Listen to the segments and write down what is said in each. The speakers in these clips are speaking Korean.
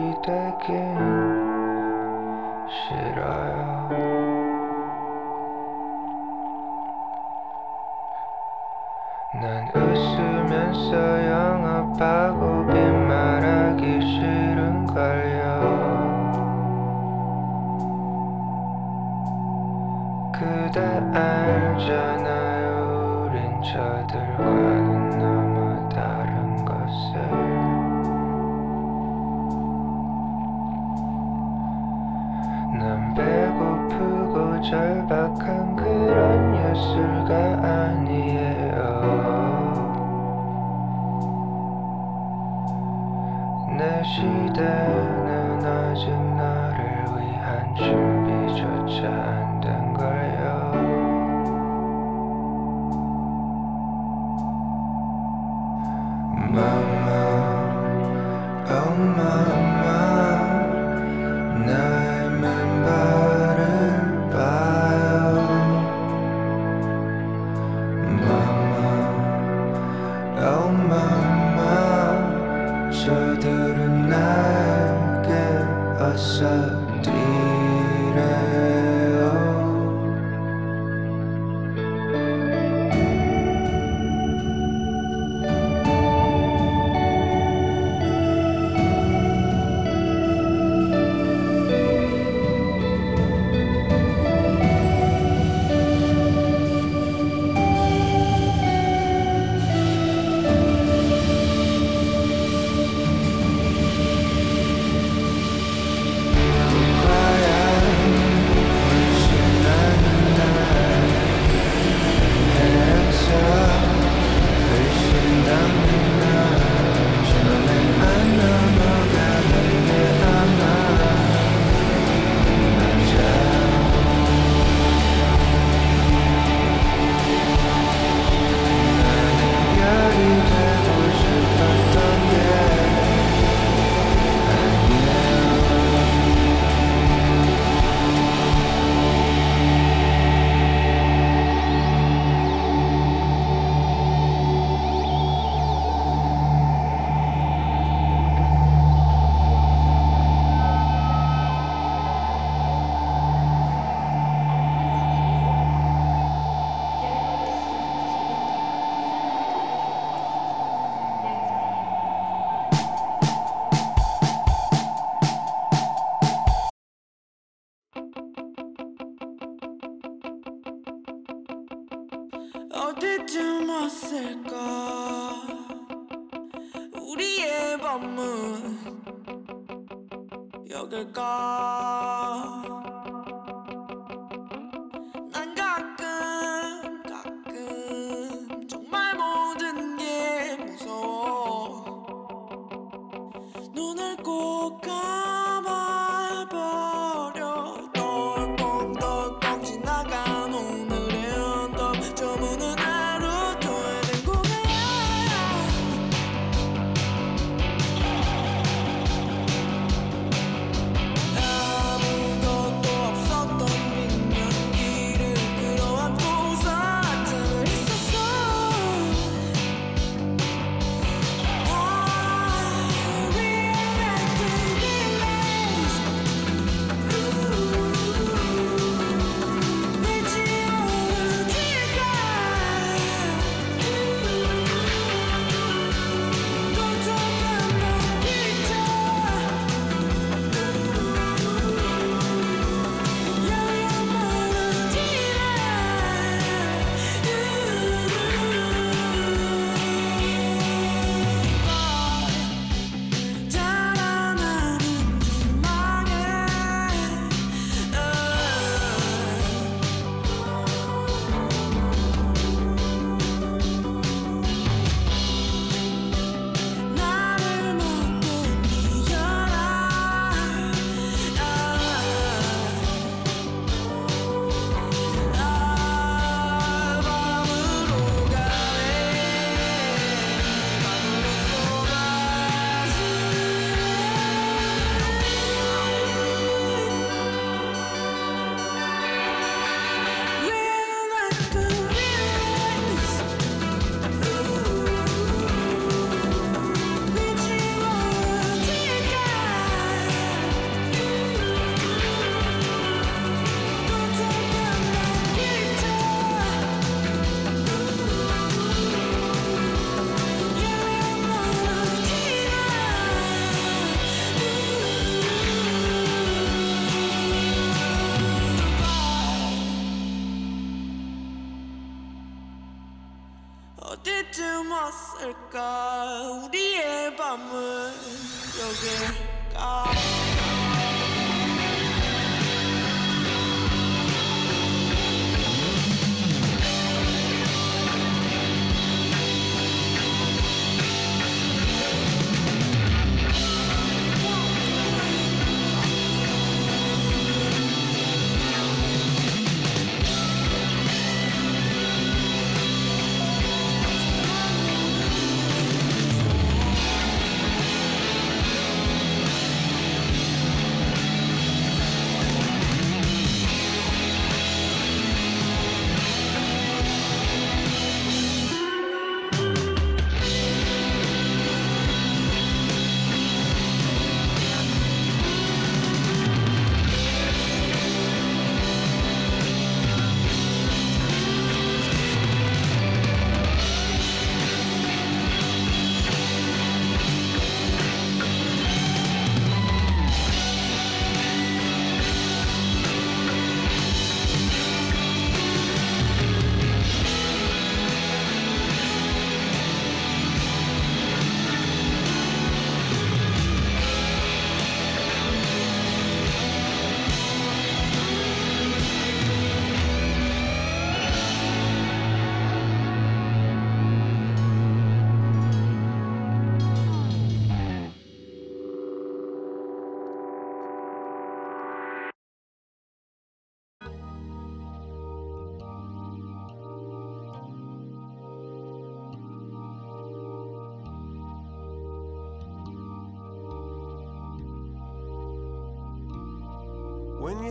이 되긴 싫어요 난 웃으면서 영업하고 빈말하기 싫은걸요. 그대 알잖아요 우린 저들과는 술가 아니에요. 내 시대는 아직 tengo que caer.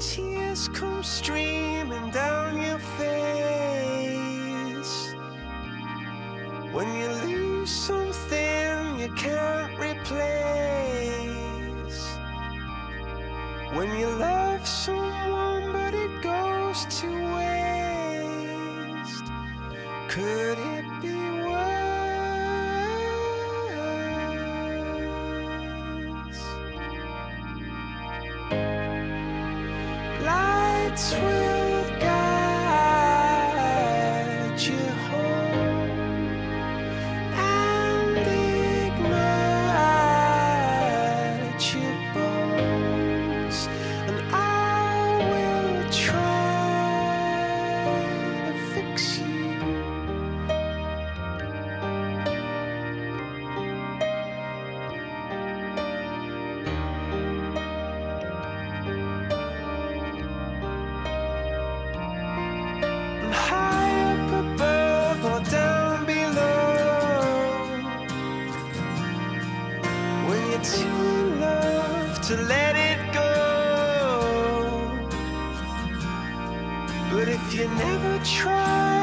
tears come streaming down your face. When you lose something you can't replace. When you love someone but it goes to waste. Could it that you love to let it go. But if you never try,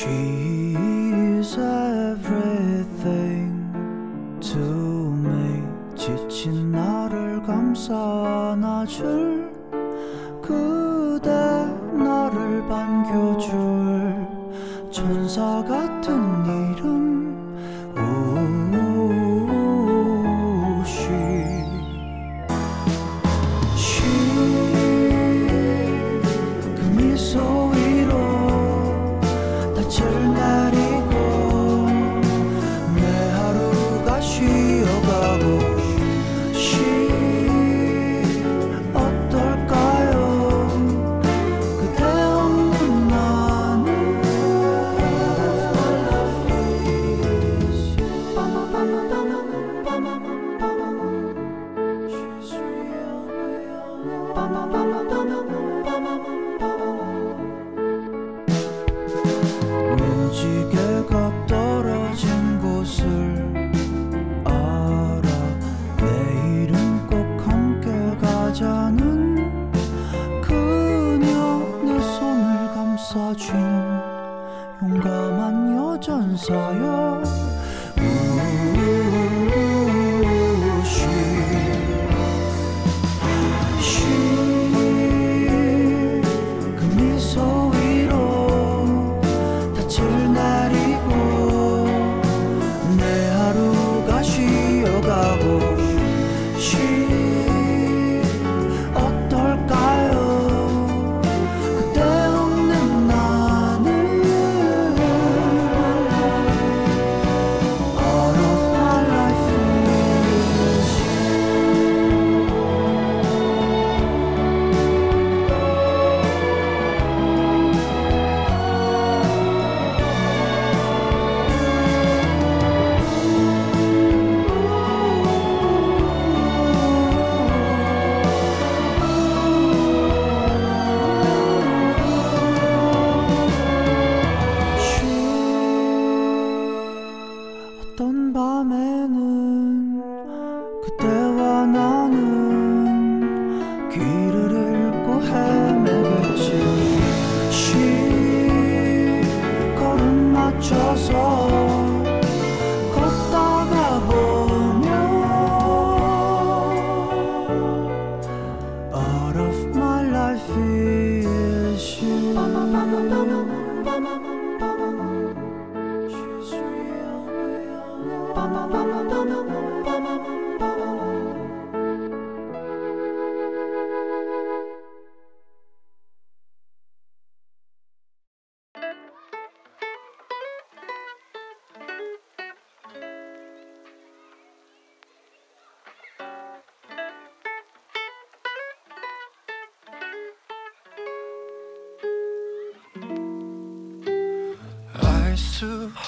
She's everything to me 지친 나를 감싸 안아줄 사요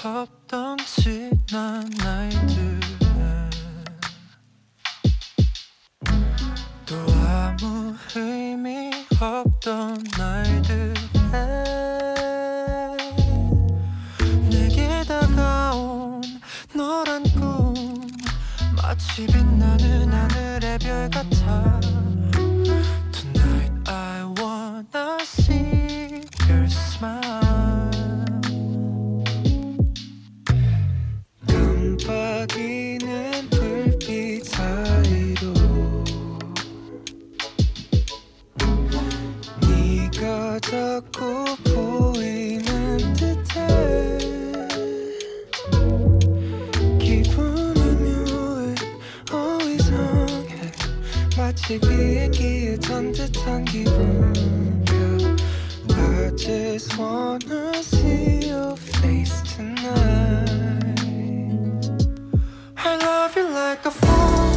수 마치 비행기에 탄 듯한 기분이야 I just wanna see your face tonight I love you like a fool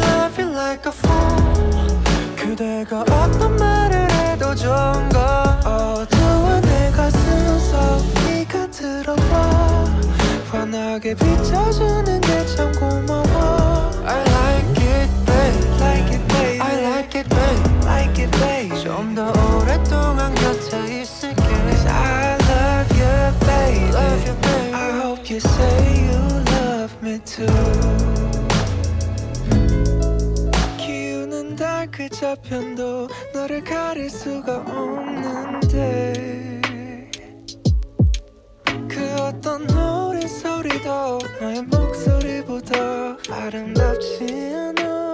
Love you like a fool 그대가 어떤 말을 해도 좋은가 어두운 내 가슴 속 네가 들어와 환하게 비춰주는 게 참 고마워 I like it babe Like it babe 좀 더 오랫동안 곁에 있을게 Cause I love you babe Love you babe I hope you say you love me too 기우는 달 그 저편도 너를 가릴 수가 없는데 그 어떤 노래 소리도 너의 목소리보다 아름답지 않아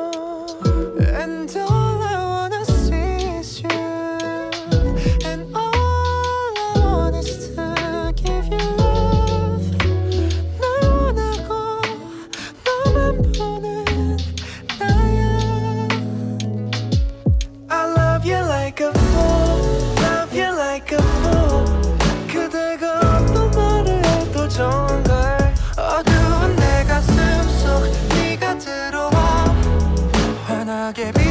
편하게